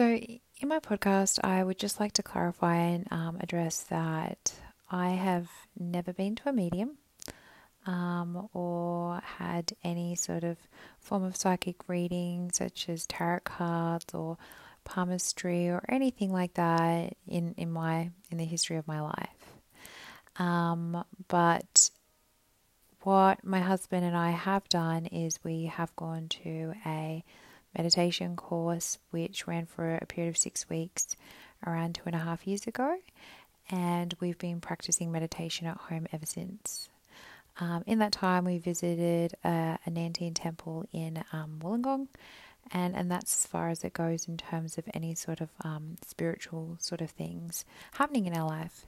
So, in my podcast, I would just like to clarify and um, address that I have never been to a medium um, or had any sort of form of psychic reading, such as tarot cards or palmistry or anything like that in, in my in the history of my life. Um, but what my husband and I have done is we have gone to a meditation course which ran for a period of six weeks around two and a half years ago, and we've been practicing meditation at home ever since. Um, in that time, we visited a, a Nan Tien temple in um, Wollongong, and, and that's as far as it goes in terms of any sort of um, spiritual sort of things happening in our life.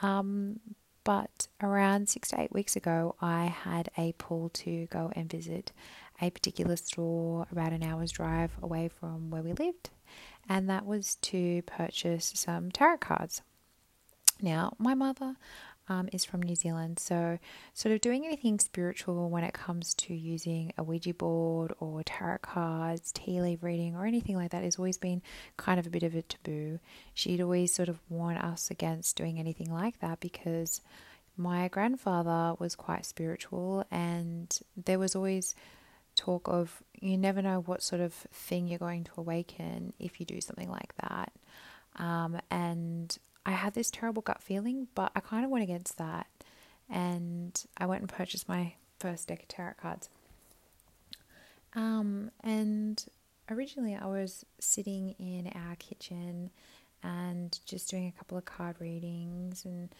Um, but around six to eight weeks ago, I had a pull to go and visit a particular store about an hour's drive away from where we lived, and that was to purchase some tarot cards. Now, my mother um, is from New Zealand, so sort of doing anything spiritual when it comes to using a Ouija board or tarot cards, tea leaf reading, or anything like that has always been kind of a bit of a taboo. She'd always sort of warn us against doing anything like that because my grandfather was quite spiritual, and there was always talk of you never know what sort of thing you're going to awaken if you do something like that. Um, and I had this terrible gut feeling, but I kind of went against that. And I went and purchased my first deck of tarot cards. Um, and originally I was sitting in our kitchen and just doing a couple of card readings. And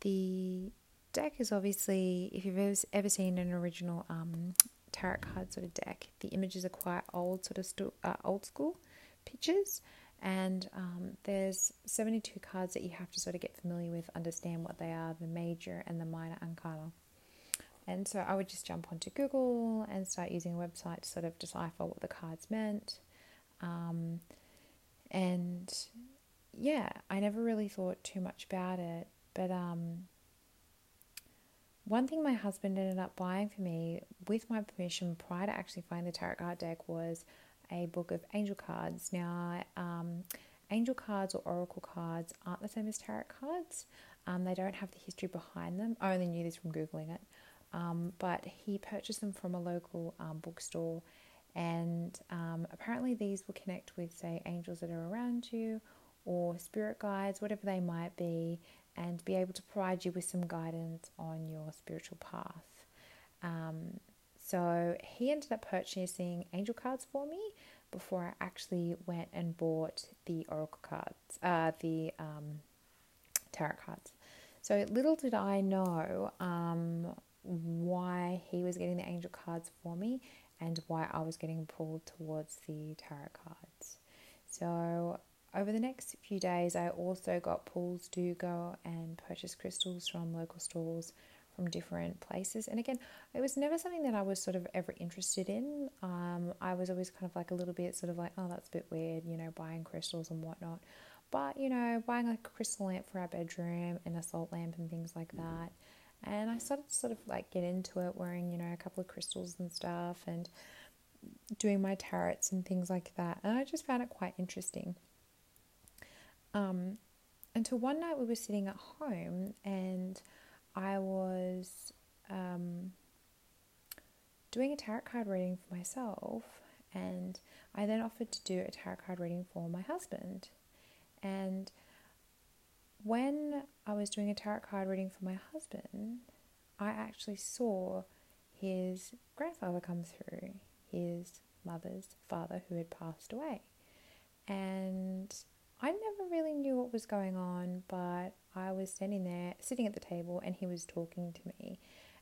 the deck is obviously, if you've ever, seen an original um, tarot card sort of deck, the images are quite old, sort of stu- uh, old school pictures and um, there's 72 cards that you have to sort of get familiar with, understand what they are, the major and the minor arcana. And so I would just jump onto Google and start using a website to sort of decipher what the cards meant. Um, and yeah, I never really thought too much about it. But um, one thing my husband ended up buying for me, with my permission, prior to actually finding the tarot card deck, was a book of angel cards. Now, um, angel cards or oracle cards aren't the same as tarot cards. Um, they don't have the history behind them. I only knew this from Googling it. Um, but he purchased them from a local um, bookstore, and um, apparently, these will connect with, say, angels that are around you or spirit guides, whatever they might be, and be able to provide you with some guidance on your spiritual path. Um, so he ended up purchasing angel cards for me before I actually went and bought the oracle cards, uh, the um, tarot cards. So little did I know um, why he was getting the angel cards for me and why I was getting pulled towards the tarot cards. So over the next few days, I also got pulls to go and purchase crystals from local stores from different places. And again, it was never something that I was sort of ever interested in. Um, I was always kind of like a little bit sort of like, oh, that's a bit weird, you know, buying crystals and whatnot. But, you know, buying like a crystal lamp for our bedroom and a salt lamp and things like that. And I started to sort of like get into it, wearing, you know, a couple of crystals and stuff and doing my tarots and things like that. And I just found it quite interesting. Um, until one night we were sitting at home and I was um, doing a tarot card reading for myself, and I then offered to do a tarot card reading for my husband. And when I was doing a tarot card reading for my husband, I actually saw his grandfather come through, his mother's father who had passed away. And I never really knew what was going on, but I was standing there, sitting at the table, and he was talking to me.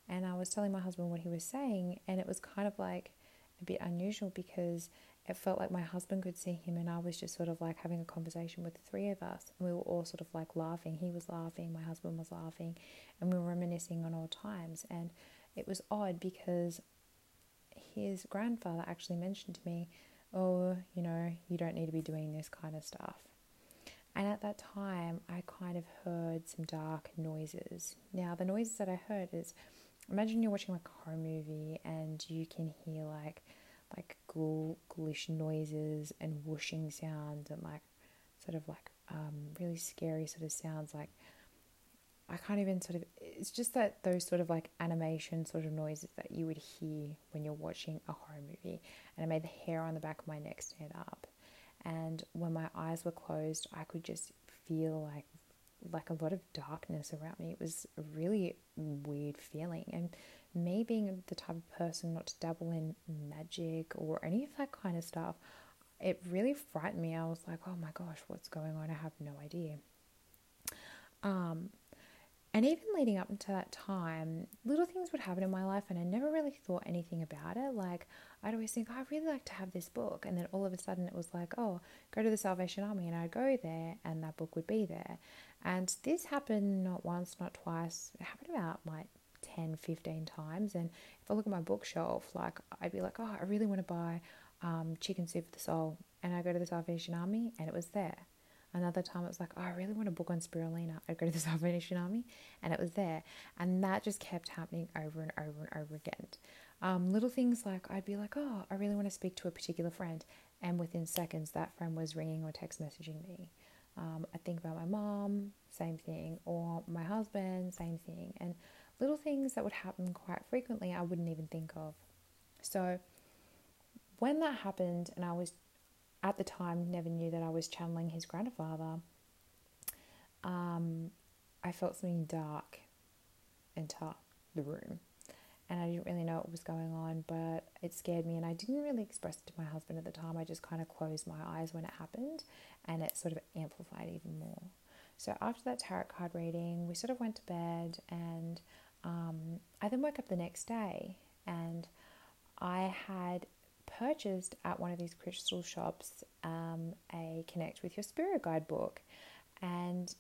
And I was telling my husband what he was saying, and it was kind of like a bit unusual because it felt like my husband could see him, and I was just sort of like having a conversation with the three of us. And we were all sort of like laughing. He was laughing, my husband was laughing, and we were reminiscing on old times. And it was odd because his grandfather actually mentioned to me, Oh, you know, you don't need to be doing this kind of stuff. And at that time, I kind of heard some dark noises. Now, the noises that I heard is imagine you're watching like a horror movie and you can hear like like ghoul, ghoulish noises and whooshing sounds and like sort of like um, really scary sort of sounds like I can't even sort of it's just that those sort of like animation sort of noises that you would hear when you're watching a horror movie and it made the hair on the back of my neck stand up and when my eyes were closed I could just feel like like a lot of darkness around me it was a really weird feeling and me being the type of person not to dabble in magic or any of that kind of stuff it really frightened me. I was like, oh my gosh, what's going on? I have no idea. Um, and even leading up to that time, little things would happen in my life, and I never really thought anything about it. Like, I'd always think, oh, I'd really like to have this book. And then all of a sudden, it was like, oh, go to the Salvation Army. And I'd go there, and that book would be there. And this happened not once, not twice. It happened about like 10, 15 times. And if I look at my bookshelf, like, I'd be like, oh, I really want to buy um, Chicken Soup for the Soul, and I go to the Salvation Army, and it was there. Another time it was like, oh, I really want to book on spirulina. I'd go to the Salvation Army, and it was there. And that just kept happening over and over and over again. Um, little things like I'd be like, oh, I really want to speak to a particular friend, and within seconds that friend was ringing or text messaging me. Um, I think about my mom, same thing, or my husband, same thing, and little things that would happen quite frequently I wouldn't even think of. So when that happened, and I was at the time never knew that I was channeling his grandfather, um, I felt something dark enter the room. And I didn't really know what was going on, but it scared me. And I didn't really express it to my husband at the time. I just kind of closed my eyes when it happened, and it sort of amplified even more. So after that tarot card reading, we sort of went to bed, and um, I then woke up the next day, and I had purchased at one of these crystal shops um, a Connect with Your Spirit Guide book, and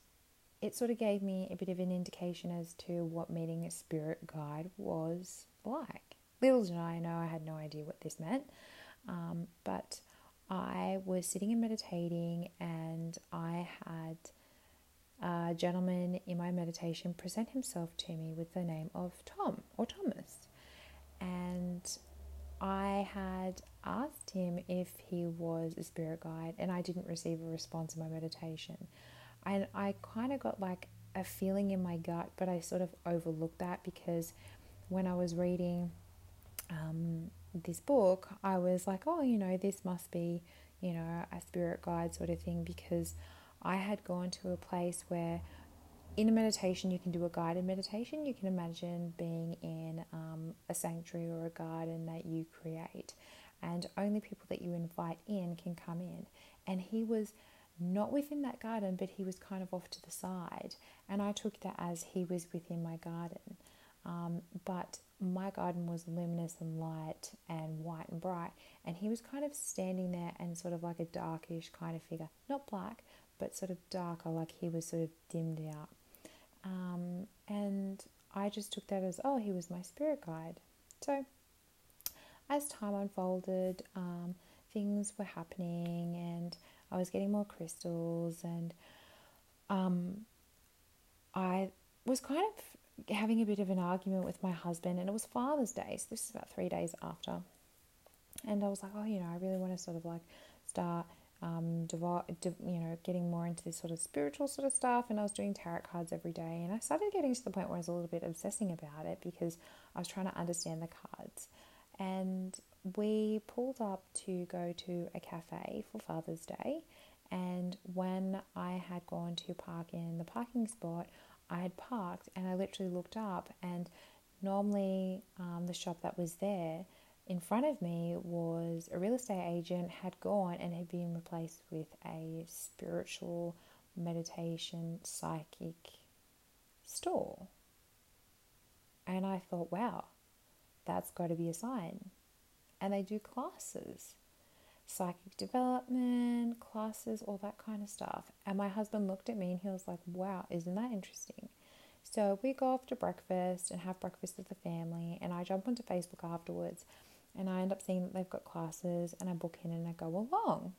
it sort of gave me a bit of an indication as to what meeting a spirit guide was like. Little did I know, I had no idea what this meant, um, but I was sitting and meditating, and I had a gentleman in my meditation present himself to me with the name of Tom or Thomas. And I had asked him if he was a spirit guide, and I didn't receive a response in my meditation. And I kind of got like a feeling in my gut, but I sort of overlooked that because when I was reading um, this book, I was like, oh, you know, this must be, you know, a spirit guide sort of thing because I had gone to a place where in a meditation, you can do a guided meditation. You can imagine being in um, a sanctuary or a garden that you create, and only people that you invite in can come in. And he was not within that garden, but he was kind of off to the side. And I took that as he was within my garden. Um, but my garden was luminous and light and white and bright, and he was kind of standing there and sort of like a darkish kind of figure, not black, but sort of darker, like he was sort of dimmed out. Um, and I just took that as, oh, he was my spirit guide. So as time unfolded, um, things were happening and I was getting more crystals and um, I was kind of having a bit of an argument with my husband and it was Father's Day. So this is about three days after. And I was like, oh, you know, I really want to sort of like start um, you know, getting more into this sort of spiritual sort of stuff. And I was doing tarot cards every day. And I started getting to the point where I was a little bit obsessing about it because I was trying to understand the cards. And we pulled up to go to a cafe for Father's Day. And when I had gone to park in the parking spot, I had parked and I literally looked up. And normally, um, the shop that was there in front of me was a real estate agent had gone and had been replaced with a spiritual meditation psychic store. And I thought, wow, that's got to be a sign. And they do classes, psychic development classes, all that kind of stuff. And my husband looked at me and he was like, wow, isn't that interesting? So we go off to breakfast and have breakfast with the family. And I jump onto Facebook afterwards and I end up seeing that they've got classes and I book in and I go along.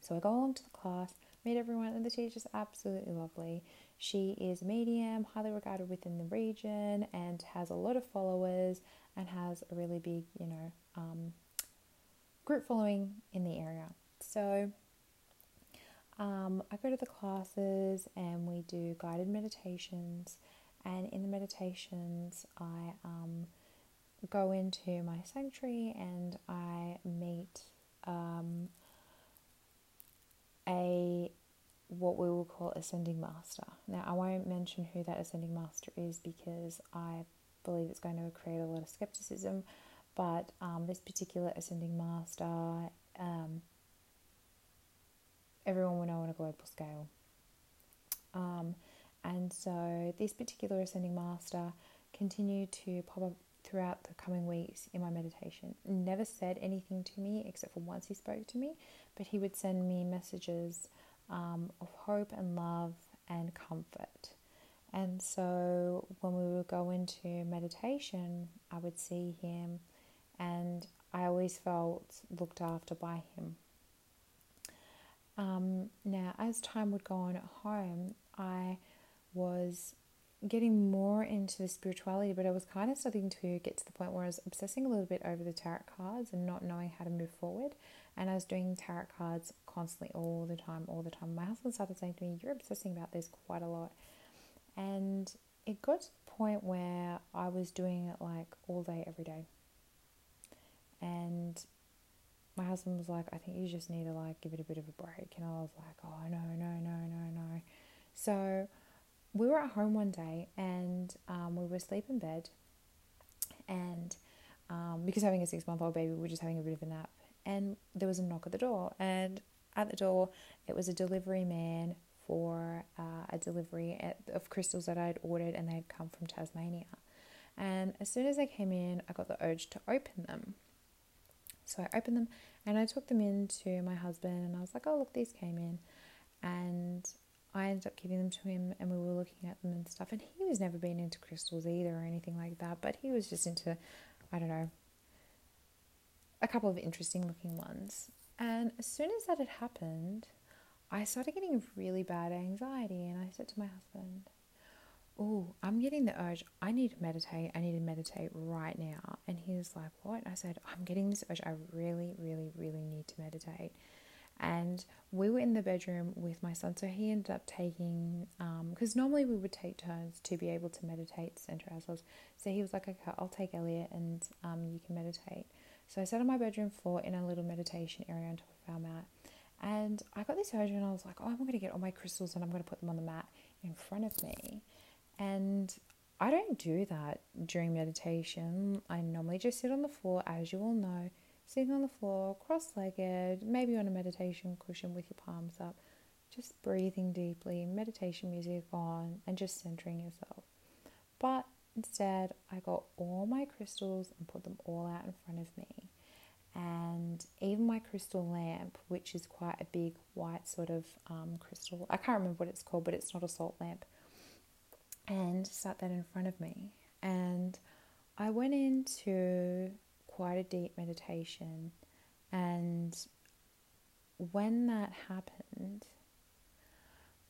So I go along to the class, meet everyone, and the teacher's absolutely lovely. She is a medium, highly regarded within the region, and has a lot of followers and has a really big, you know, um, group following in the area. So um, I go to the classes and we do guided meditations. And in the meditations, I um, go into my sanctuary and I meet um, a what we will call ascending master. Now, I won't mention who that ascending master is because I believe it's going to create a lot of skepticism. But um, this particular ascending master, um, everyone will know on a global scale. Um, and so, this particular ascending master continued to pop up throughout the coming weeks in my meditation. Never said anything to me except for once he spoke to me, but he would send me messages um, of hope and love and comfort. And so when we would go into meditation, I would see him, and I always felt looked after by him. Um, now, as time would go on at home, I was getting more into the spirituality, but I was kind of starting to get to the point where I was obsessing a little bit over the tarot cards and not knowing how to move forward. And I was doing tarot cards constantly, all the time, all the time. My husband started saying to me, You're obsessing about this quite a lot. And it got to the point where I was doing it like all day, every day. And my husband was like, I think you just need to like give it a bit of a break. And I was like, Oh, no, no, no, no, no. So we were at home one day and um, we were asleep in bed. And um, because having a six month old baby, we were just having a bit of a nap. And there was a knock at the door. And at the door, it was a delivery man for uh, a delivery at, of crystals that I had ordered and they had come from Tasmania. And as soon as they came in, I got the urge to open them. So I opened them and I took them in to my husband and I was like, oh, look, these came in. And I ended up giving them to him and we were looking at them and stuff. And he was never been into crystals either or anything like that, but he was just into, I don't know, a couple of interesting looking ones. And as soon as that had happened, I started getting really bad anxiety, and I said to my husband, Oh, I'm getting the urge. I need to meditate. I need to meditate right now. And he was like, What? I said, I'm getting this urge. I really, really, really need to meditate. And we were in the bedroom with my son. So he ended up taking, because um, normally we would take turns to be able to meditate, center ourselves. So he was like, Okay, I'll take Elliot and um, you can meditate. So I sat on my bedroom floor in a little meditation area on top of our mat. And I got this urge and I was like, oh, I'm going to get all my crystals and I'm going to put them on the mat in front of me. And I don't do that during meditation. I normally just sit on the floor, as you all know, sitting on the floor, cross legged, maybe on a meditation cushion with your palms up, just breathing deeply, meditation music on, and just centering yourself. But instead, I got all my crystals and put them all out in front of me and even my crystal lamp, which is quite a big white sort of um, crystal. I can't remember what it's called, but it's not a salt lamp. And sat that in front of me. And I went into quite a deep meditation. And when that happened,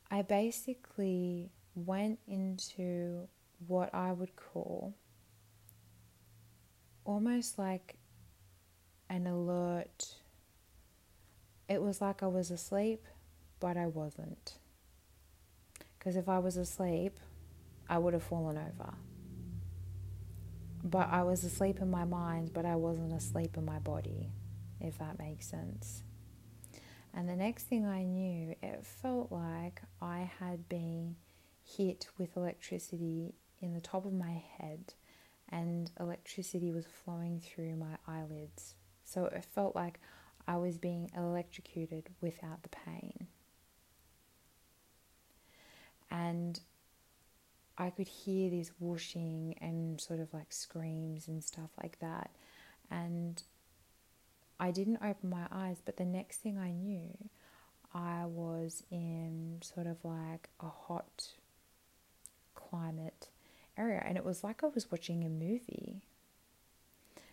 I basically went into what I would call almost like an alert. It was like I was asleep, but I wasn't. Because if I was asleep, I would have fallen over. But I was asleep in my mind, but I wasn't asleep in my body, if that makes sense. And the next thing I knew, it felt like I had been hit with electricity in the top of my head, and electricity was flowing through my eyelids. So it felt like I was being electrocuted without the pain. And I could hear this whooshing and sort of like screams and stuff like that. And I didn't open my eyes, but the next thing I knew, I was in sort of like a hot climate area. And it was like I was watching a movie.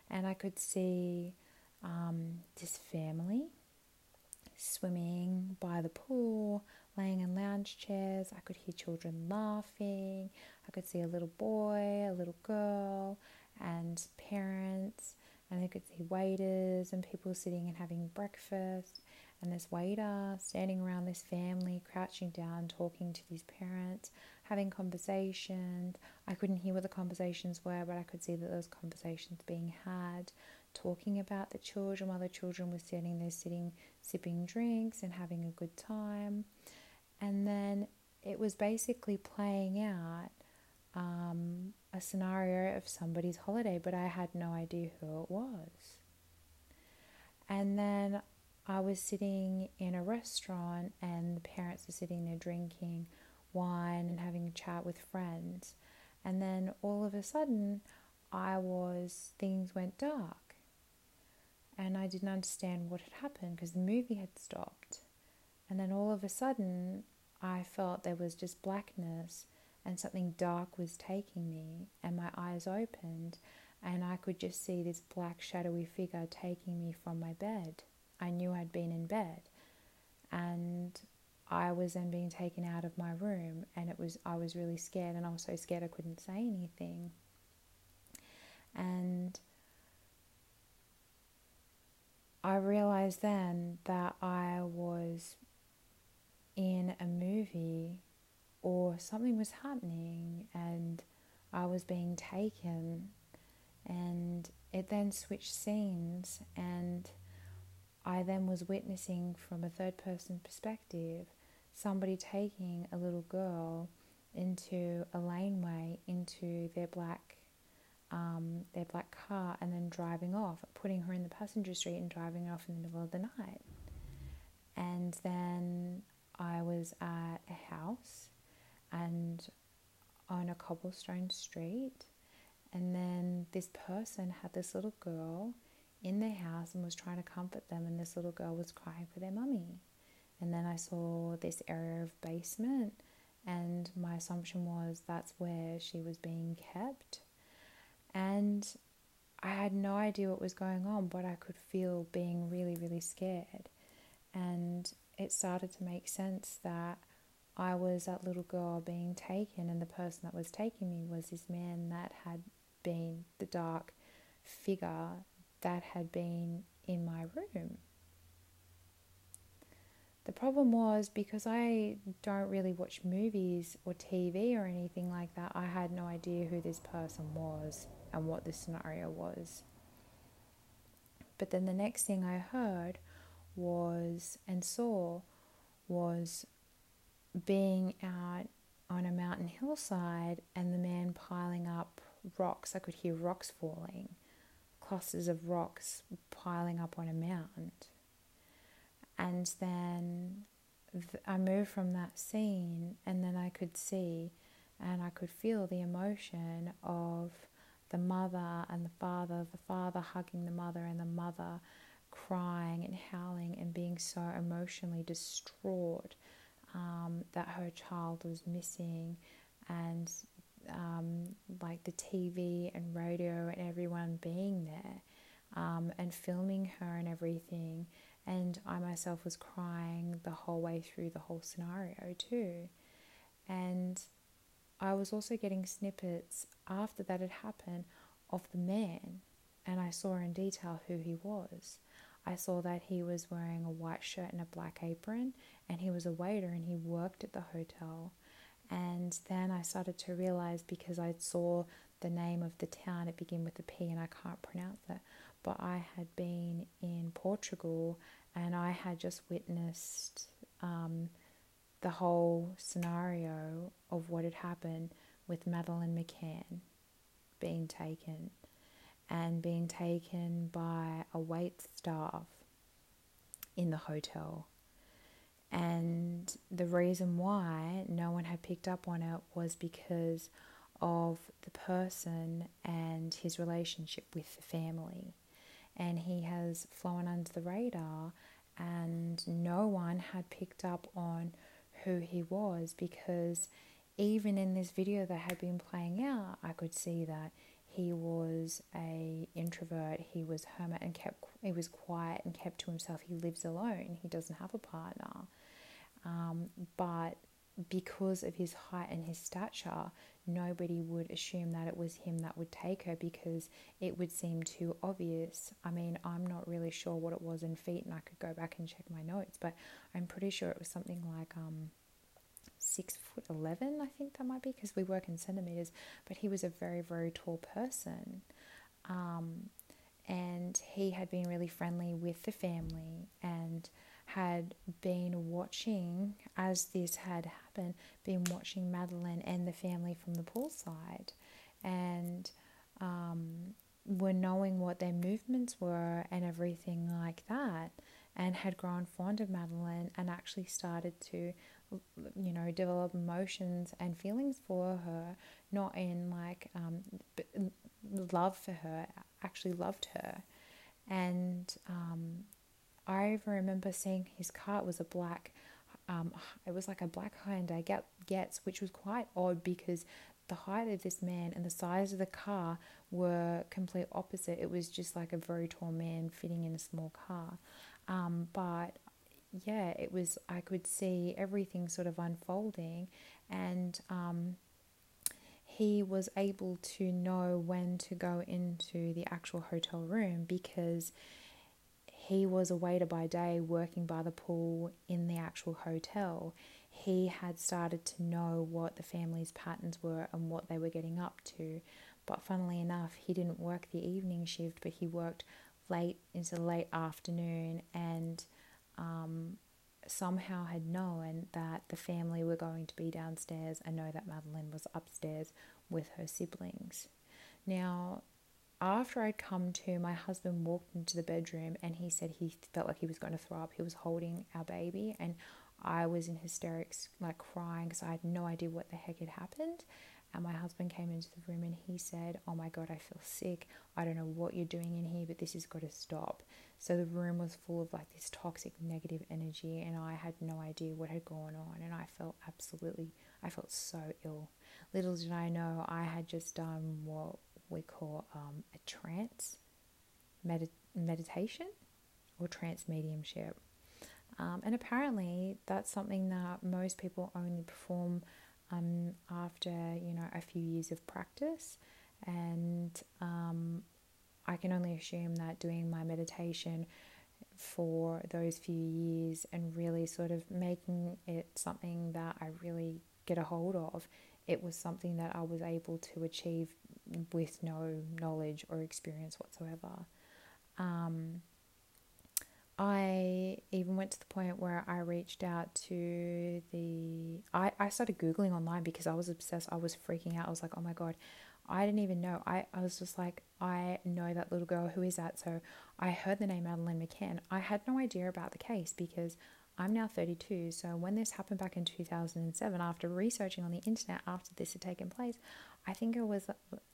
And I could see um, this family swimming by the pool, laying in lounge chairs. I could hear children laughing. I could see a little boy, a little girl, and parents. and I could see waiters and people sitting and having breakfast, and this waiter standing around this family, crouching down, talking to these parents, having conversations. I couldn't hear what the conversations were, but I could see that those conversations being had, talking about the children while the children were sitting there, sitting, sipping drinks and having a good time. And then it was basically playing out um, a scenario of somebody's holiday, but I had no idea who it was. And then I was sitting in a restaurant, and the parents were sitting there drinking wine and having a chat with friends. And then all of a sudden, I was, things went dark. And I didn't understand what had happened because the movie had stopped. And then all of a sudden, I felt there was just blackness and something dark was taking me, and my eyes opened, and I could just see this black, shadowy figure taking me from my bed. I knew I'd been in bed, and I was then being taken out of my room, and it was I was really scared, and I was so scared I couldn't say anything. And I realized then that I was in a movie or something was happening and I was being taken and it then switched scenes and I then was witnessing from a third person perspective somebody taking a little girl into a laneway into their black um, their black car and then driving off, putting her in the passenger seat and driving off in the middle of the night. And then I was at a house and on a cobblestone street. And then this person had this little girl in their house and was trying to comfort them, and this little girl was crying for their mummy. And then I saw this area of basement, and my assumption was that's where she was being kept. And I had no idea what was going on, but I could feel being really, really scared. And it started to make sense that I was that little girl being taken, and the person that was taking me was this man that had been the dark figure that had been in my room. The problem was because I don't really watch movies or TV or anything like that, I had no idea who this person was and what the scenario was. But then the next thing I heard was and saw was being out on a mountain hillside and the man piling up rocks. I could hear rocks falling, clusters of rocks piling up on a mound. And then I moved from that scene, and then I could see and I could feel the emotion of the mother and the father, the father hugging the mother, and the mother crying and howling and being so emotionally distraught um, that her child was missing, and um, like the TV and radio and everyone being there um, and filming her and everything. And I myself was crying the whole way through the whole scenario, too. And I was also getting snippets after that had happened of the man, and I saw in detail who he was. I saw that he was wearing a white shirt and a black apron, and he was a waiter and he worked at the hotel. And then I started to realize because I saw the name of the town, it began with a P and I can't pronounce it, but I had been in Portugal and I had just witnessed um, the whole scenario of what had happened with Madeleine McCann being taken and being taken by a wait staff in the hotel. And the reason why no one had picked up on it was because of the person and his relationship with the family. And he has flown under the radar, and no one had picked up on who he was because even in this video that had been playing out, I could see that he was a introvert he was hermit and kept he was quiet and kept to himself. He lives alone. He doesn't have a partner. Um, but because of his height and his stature, nobody would assume that it was him that would take her because it would seem too obvious. I mean, I'm not really sure what it was in feet, and I could go back and check my notes, but I'm pretty sure it was something like um, six foot eleven. I think that might be because we work in centimeters. But he was a very very tall person. Um, and he had been really friendly with the family and had been watching, as this had happened, been watching Madeleine and the family from the poolside and um, were knowing what their movements were and everything like that, and had grown fond of Madeleine and actually started to, you know, develop emotions and feelings for her, not in like um, love for her, actually loved her. And um, I remember seeing his car. It was a black, um, it was like a black Hyundai Getz, which was quite odd because the height of this man and the size of the car were complete opposite. It was just like a very tall man fitting in a small car. Um, but yeah, it was. I could see everything sort of unfolding, and um, he was able to know when to go into the actual hotel room because he was a waiter by day working by the pool in the actual hotel. He had started to know what the family's patterns were and what they were getting up to. But funnily enough, he didn't work the evening shift, but he worked late into the late afternoon and um, somehow had known that the family were going to be downstairs and know that Madeleine was upstairs with her siblings. Now, after I'd come to, my husband walked into the bedroom and he said he felt like he was going to throw up. He was holding our baby, and I was in hysterics, like crying because I had no idea what the heck had happened. And my husband came into the room and he said, Oh my God, I feel sick. I don't know what you're doing in here, but this has got to stop. So the room was full of like this toxic negative energy, and I had no idea what had gone on. And I felt absolutely, I felt so ill. Little did I know I had just done what we call um, a trance med- meditation or trance mediumship. Um, and apparently, that's something that most people only perform um, after you know a few years of practice. And um, I can only assume that doing my meditation for those few years and really sort of making it something that I really get a hold of, it was something that I was able to achieve with no knowledge or experience whatsoever. Um, I even went to the point where I reached out to the. I, I started Googling online because I was obsessed. I was freaking out. I was like, oh my God, I didn't even know. I, I was just like, I know that little girl. Who is that? So I heard the name Madeleine McCann. I had no idea about the case because I'm now 32. So when this happened back in 2007, after researching on the internet after this had taken place, I think I was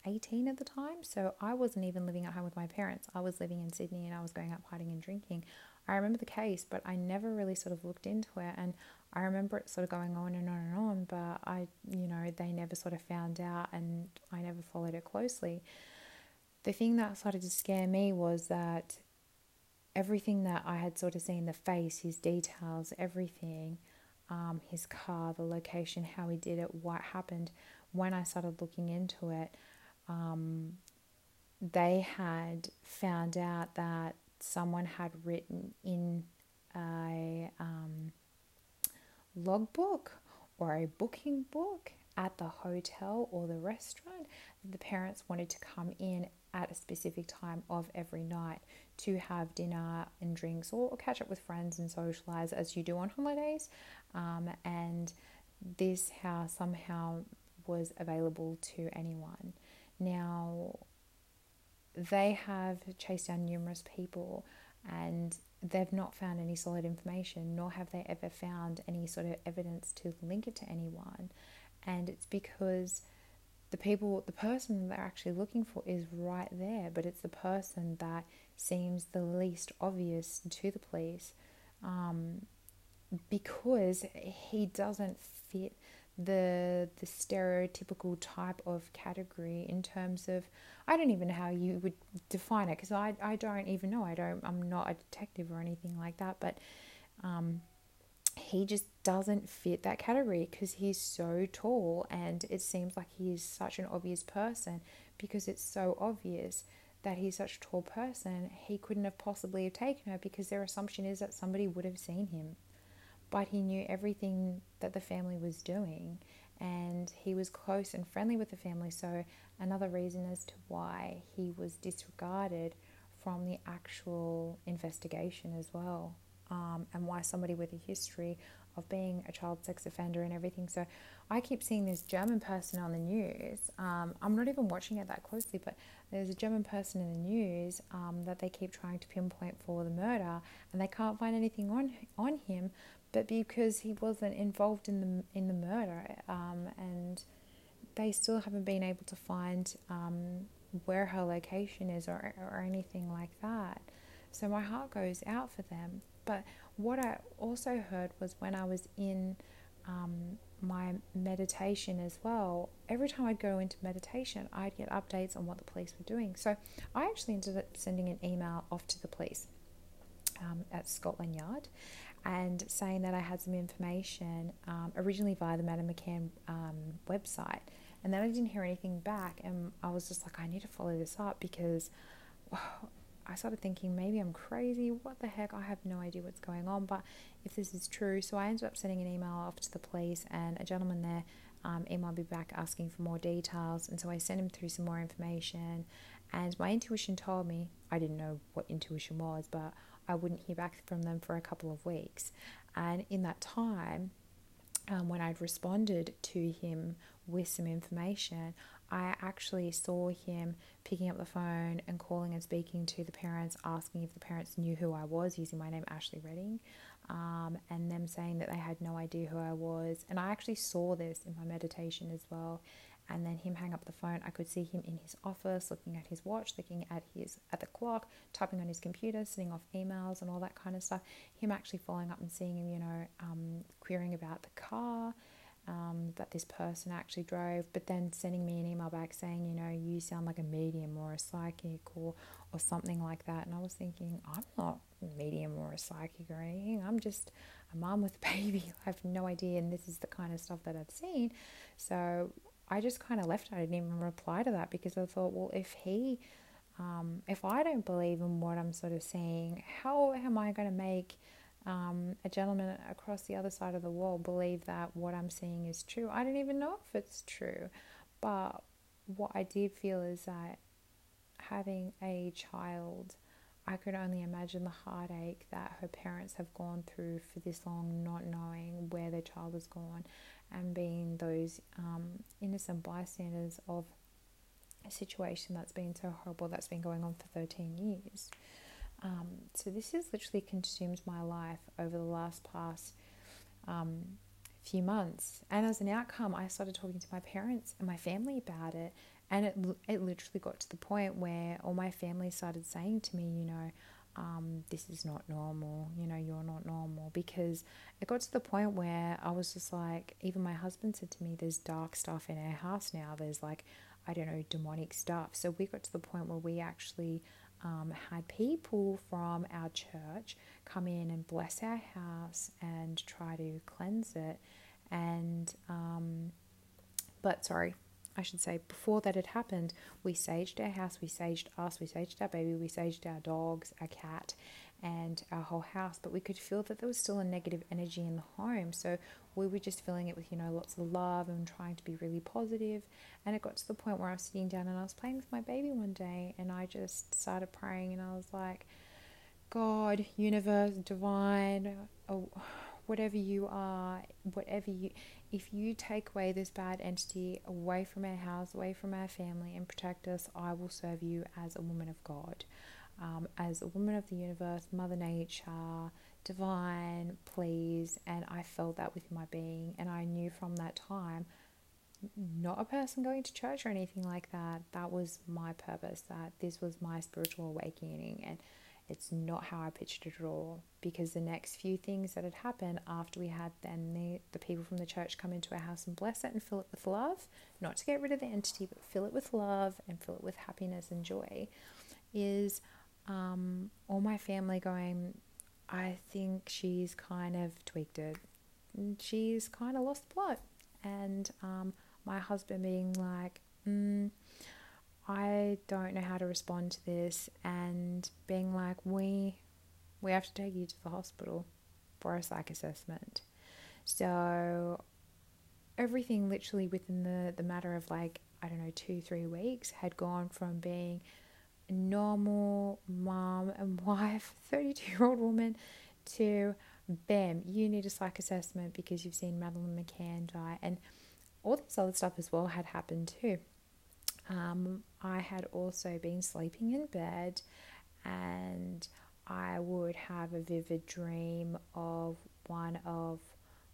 18 at the time, so I wasn't even living at home with my parents. I was living in Sydney and I was going out partying and drinking. I remember the case, but I never really sort of looked into it. And I remember it sort of going on and on and on, but I, you know, they never sort of found out and I never followed it closely. The thing that started to scare me was that everything that I had sort of seen the face, his details, everything, um, his car, the location, how he did it, what happened when I started looking into it, um, they had found out that someone had written in a um, logbook or a booking book at the hotel or the restaurant the parents wanted to come in at a specific time of every night to have dinner and drinks or, catch up with friends and socialize as you do on holidays. Um, and this house somehow was available to anyone. Now, they have chased down numerous people and they've not found any solid information, nor have they ever found any sort of evidence to link it to anyone. And it's because the people, the person they're actually looking for is right there, but it's the person that seems the least obvious to the police um, because he doesn't fit the the stereotypical type of category in terms of I don't even know how you would define it because I, I don't even know. I don't I'm not a detective or anything like that but um, he just doesn't fit that category because he's so tall and it seems like he's such an obvious person because it's so obvious that he's such a tall person he couldn't have possibly have taken her because their assumption is that somebody would have seen him but he knew everything that the family was doing and he was close and friendly with the family so another reason as to why he was disregarded from the actual investigation as well um, and why somebody with a history of being a child sex offender and everything. So I keep seeing this German person on the news. Um, I'm not even watching it that closely, but there's a German person in the news um, that they keep trying to pinpoint for the murder, and they can't find anything on on him, but because he wasn't involved in the in the murder, um, and they still haven't been able to find um, where her location is or or anything like that. So my heart goes out for them. But what I also heard was when I was in um, my meditation as well, every time I'd go into meditation, I'd get updates on what the police were doing. So I actually ended up sending an email off to the police um, at Scotland Yard and saying that I had some information um, originally via the Madeleine McCann um, website. And then I didn't hear anything back, and I was just like, I need to follow this up because I started thinking maybe I'm crazy. What the heck? I have no idea what's going on. But if this is true, so I ended up sending an email off to the police, and a gentleman there um, emailed me back asking for more details. And so I sent him through some more information. And my intuition told me I didn't know what intuition was, but I wouldn't hear back from them for a couple of weeks. And in that time, um, when I'd responded to him with some information, I actually saw him picking up the phone and calling and speaking to the parents, asking if the parents knew who I was, using my name Ashley Redding, um, and them saying that they had no idea who I was. And I actually saw this in my meditation as well. And then him hang up the phone. I could see him in his office, looking at his watch, looking at his at the clock, typing on his computer, sending off emails and all that kind of stuff. Him actually following up and seeing him, you know, um, querying about the car um, that this person actually drove, but then sending me an email back saying, you know, you sound like a medium or a psychic or, or something like that. And I was thinking, I'm not medium or a psychic or anything. I'm just a mom with a baby. I have no idea. And this is the kind of stuff that I've seen. So I just kind of left. I didn't even reply to that because I thought, well, if he, um, if I don't believe in what I'm sort of saying, how am I going to make um, a gentleman across the other side of the wall believe that what I'm seeing is true. I don't even know if it's true, but what I did feel is that having a child, I could only imagine the heartache that her parents have gone through for this long, not knowing where their child has gone, and being those um, innocent bystanders of a situation that's been so horrible that's been going on for 13 years. Um, so this has literally consumed my life over the last past um, few months. And as an outcome, I started talking to my parents and my family about it. And it, it literally got to the point where all my family started saying to me, you know, um, this is not normal, you know, you're not normal. Because it got to the point where I was just like, even my husband said to me, there's dark stuff in our house now. There's like, I don't know, demonic stuff. So we got to the point where we actually um, had people from our church come in and bless our house and try to cleanse it. And, um, but sorry, I should say, before that had happened, we saged our house, we saged us, we saged our baby, we saged our dogs, our cat, and our whole house. But we could feel that there was still a negative energy in the home. So we were just filling it with, you know, lots of love and trying to be really positive. And it got to the point where I was sitting down and I was playing with my baby one day and I just started praying and I was like, God, universe, divine, oh, whatever you are, whatever you, if you take away this bad entity away from our house, away from our family, and protect us, I will serve you as a woman of God, um, as a woman of the universe, Mother Nature, divine, please. And I felt that within my being, and I knew from that time, not a person going to church or anything like that. That was my purpose. That this was my spiritual awakening, and it's not how I pictured it at all. Because the next few things that had happened after we had then the, the people from the church come into our house and bless it and fill it with love, not to get rid of the entity, but fill it with love and fill it with happiness and joy, is um, all my family going, I think she's kind of tweaked it. she's kind of lost the plot. And um, my husband being like, mm, I don't know how to respond to this, and being like, we we have to take you to the hospital for a psych assessment. So everything literally within the, the matter of like, I don't know, two, three weeks had gone from being a normal mom and wife, 32 year old woman, to bam, you need a psych assessment because you've seen Madeleine McCann die. And all this other stuff as well had happened too. Um, I had also been sleeping in bed and I would have a vivid dream of one of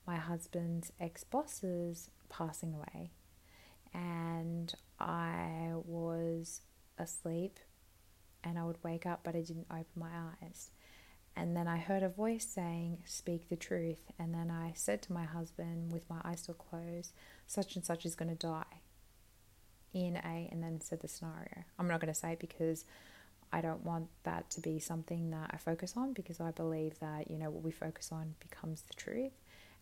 my husband's ex bosses passing away. And I was asleep and I would wake up, but I didn't open my eyes. And then I heard a voice saying, Speak the truth. And then I said to my husband, with my eyes still closed, such and such is going to die in a, and then said the scenario. I'm not going to say it because I don't want that to be something that I focus on because I believe that, you know, what we focus on becomes the truth.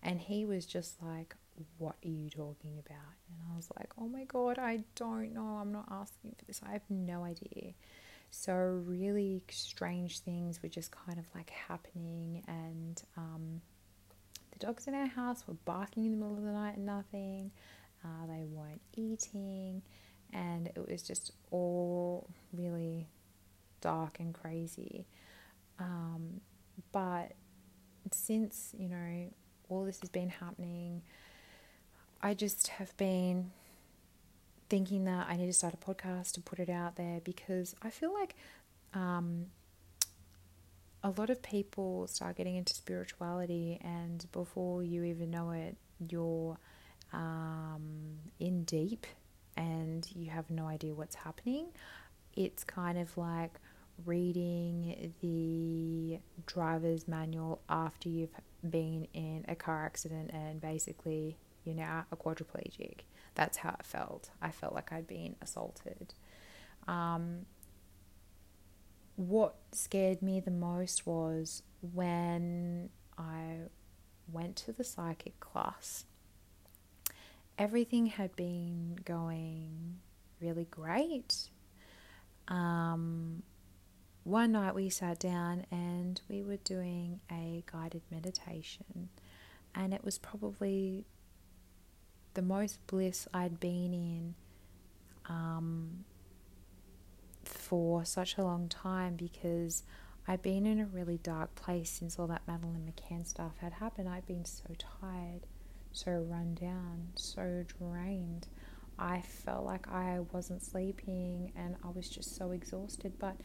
And he was just like, What are you talking about? And I was like, Oh my God, I don't know. I'm not asking for this. I have no idea. So, really strange things were just kind of like happening, and um, the dogs in our house were barking in the middle of the night and nothing. Uh, they weren't eating, and it was just all really dark and crazy. Um, but since, you know, all this has been happening, I just have been thinking that I need to start a podcast to put it out there because I feel like um, a lot of people start getting into spirituality, and before you even know it, you're um, in deep and you have no idea what's happening. It's kind of like reading the driver's manual after you've been in a car accident and basically you're now a quadriplegic. That's how it felt. I felt like I'd been assaulted. Um, what scared me the most was when I went to the psychic class. Everything had been going really great. Um, one night we sat down and we were doing a guided meditation, and it was probably the most bliss I'd been in um, for such a long time because I'd been in a really dark place since all that Madeleine McCann stuff had happened. I'd been so tired, so run down, so drained. I felt like I wasn't sleeping and I was just so exhausted. But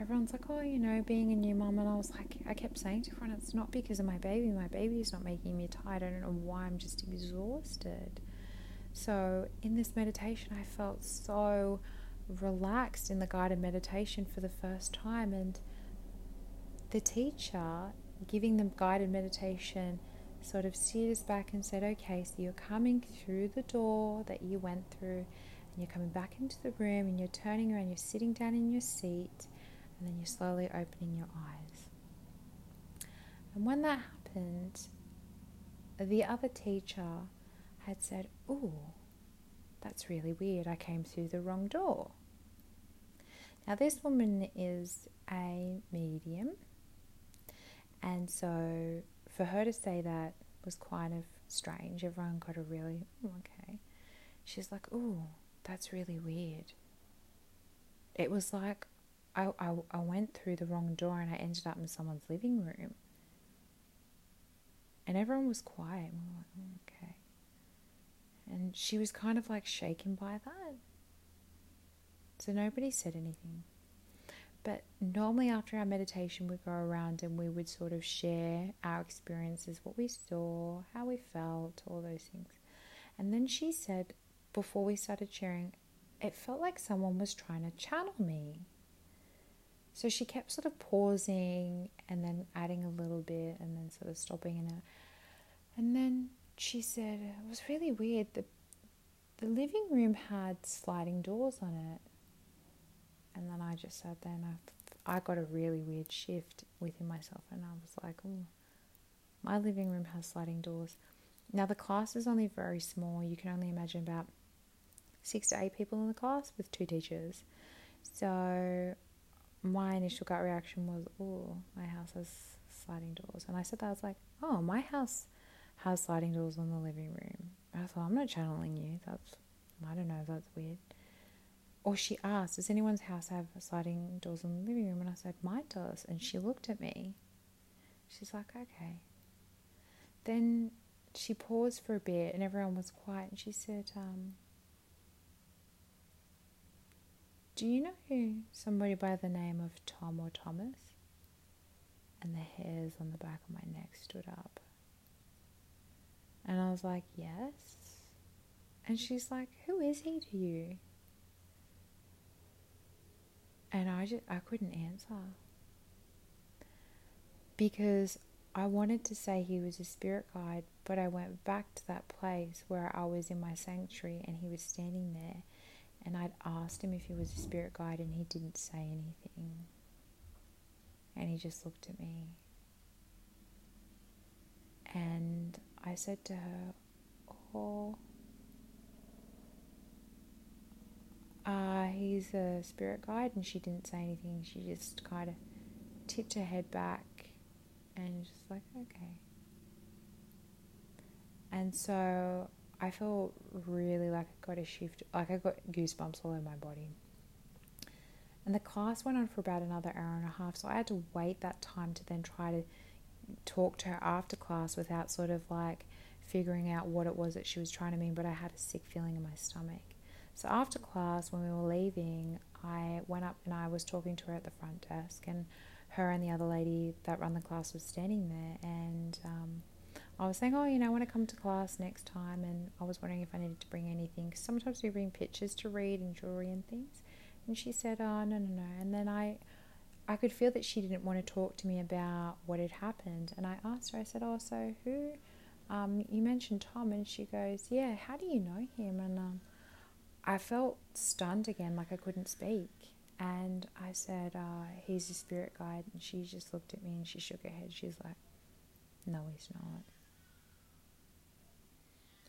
everyone's like, oh, you know, being a new mum. And I was like, I kept saying to everyone, it's not because of my baby. My baby is not making me tired. I don't know why I'm just exhausted. So, in this meditation, I felt so relaxed in the guided meditation for the first time. And the teacher giving them guided meditation sort of steered us back and said, Okay, so you're coming through the door that you went through, and you're coming back into the room, and you're turning around, you're sitting down in your seat, and then you're slowly opening your eyes. And when that happened, the other teacher had said, Oh, that's really weird. I came through the wrong door. Now, this woman is a medium, and so for her to say that was quite of strange. Everyone got a really, oh, okay. She's like, Oh, that's really weird. It was like I, I, I went through the wrong door and I ended up in someone's living room. And everyone was quiet. We were like, oh, okay. And she was kind of like shaken by that. So nobody said anything. But normally, after our meditation, we go around and we would sort of share our experiences, what we saw, how we felt, all those things. And then she said, before we started sharing, it felt like someone was trying to channel me. So she kept sort of pausing and then adding a little bit and then sort of stopping and and then she said it was really weird. The the living room had sliding doors on it, and then I just sat there and I I got a really weird shift within myself, and I was like, oh, my living room has sliding doors. Now, the class is only very small. You can only imagine about six to eight people in the class with two teachers. So, my initial gut reaction was, oh, my house has sliding doors. And I said that, I was like, oh, my house has sliding doors on the living room. I thought, I'm not channeling you. That's, I don't know, that's weird. Or she asked, does anyone's house have sliding doors in the living room? And I said, mine does. And she looked at me. She's like, okay. Then she paused for a bit and everyone was quiet and she said, um, Do you know somebody by the name of Tom or Thomas? And the hairs on the back of my neck stood up. And I was like, Yes. And she's like, Who is he to you? And I just I couldn't answer. Because I wanted to say he was a spirit guide, but I went back to that place where I was in my sanctuary and he was standing there. And I'd asked him if he was a spirit guide, and he didn't say anything. And he just looked at me. And I said to her, Oh, uh, he's a spirit guide. And she didn't say anything. She just kind of tipped her head back and just like, okay. And so I felt really like I got a shift, like I got goosebumps all over my body. And the class went on for about another hour and a half, so I had to wait that time to then try to talk to her after class without sort of like figuring out what it was that she was trying to mean, but I had a sick feeling in my stomach. So after class, when we were leaving, I went up and I was talking to her at the front desk, and her and the other lady that run the class was standing there, and um, I was saying, oh, you know, I want to come to class next time, and I was wondering if I needed to bring anything. Sometimes we bring pictures to read and jewelry and things. And she said, oh, no, no, no. And then I, I could feel that she didn't want to talk to me about what had happened. And I asked her, I said, oh, so who? Um, you mentioned Tom, and she goes, yeah. How do you know him? And um, I felt stunned again, like I couldn't speak. And I said, uh, he's a spirit guide. And she just looked at me and she shook her head. She's like, no, he's not.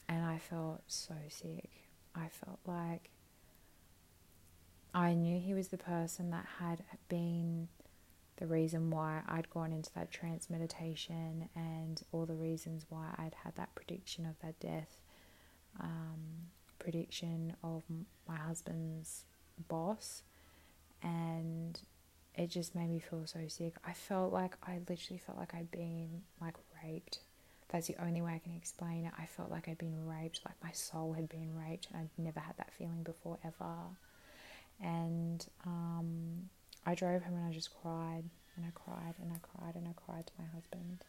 And I felt so sick. I felt like I knew he was the person that had been the reason why I'd gone into that trance meditation and all the reasons why I'd had that prediction of that death, um, prediction of my husband's boss, and it just made me feel so sick. I felt like I literally felt like I'd been like raped that's the only way I can explain it. I felt like I'd been raped, like my soul had been raped, and I'd never had that feeling before ever. And um, I drove home and I just cried and I cried and I cried and I cried to my husband.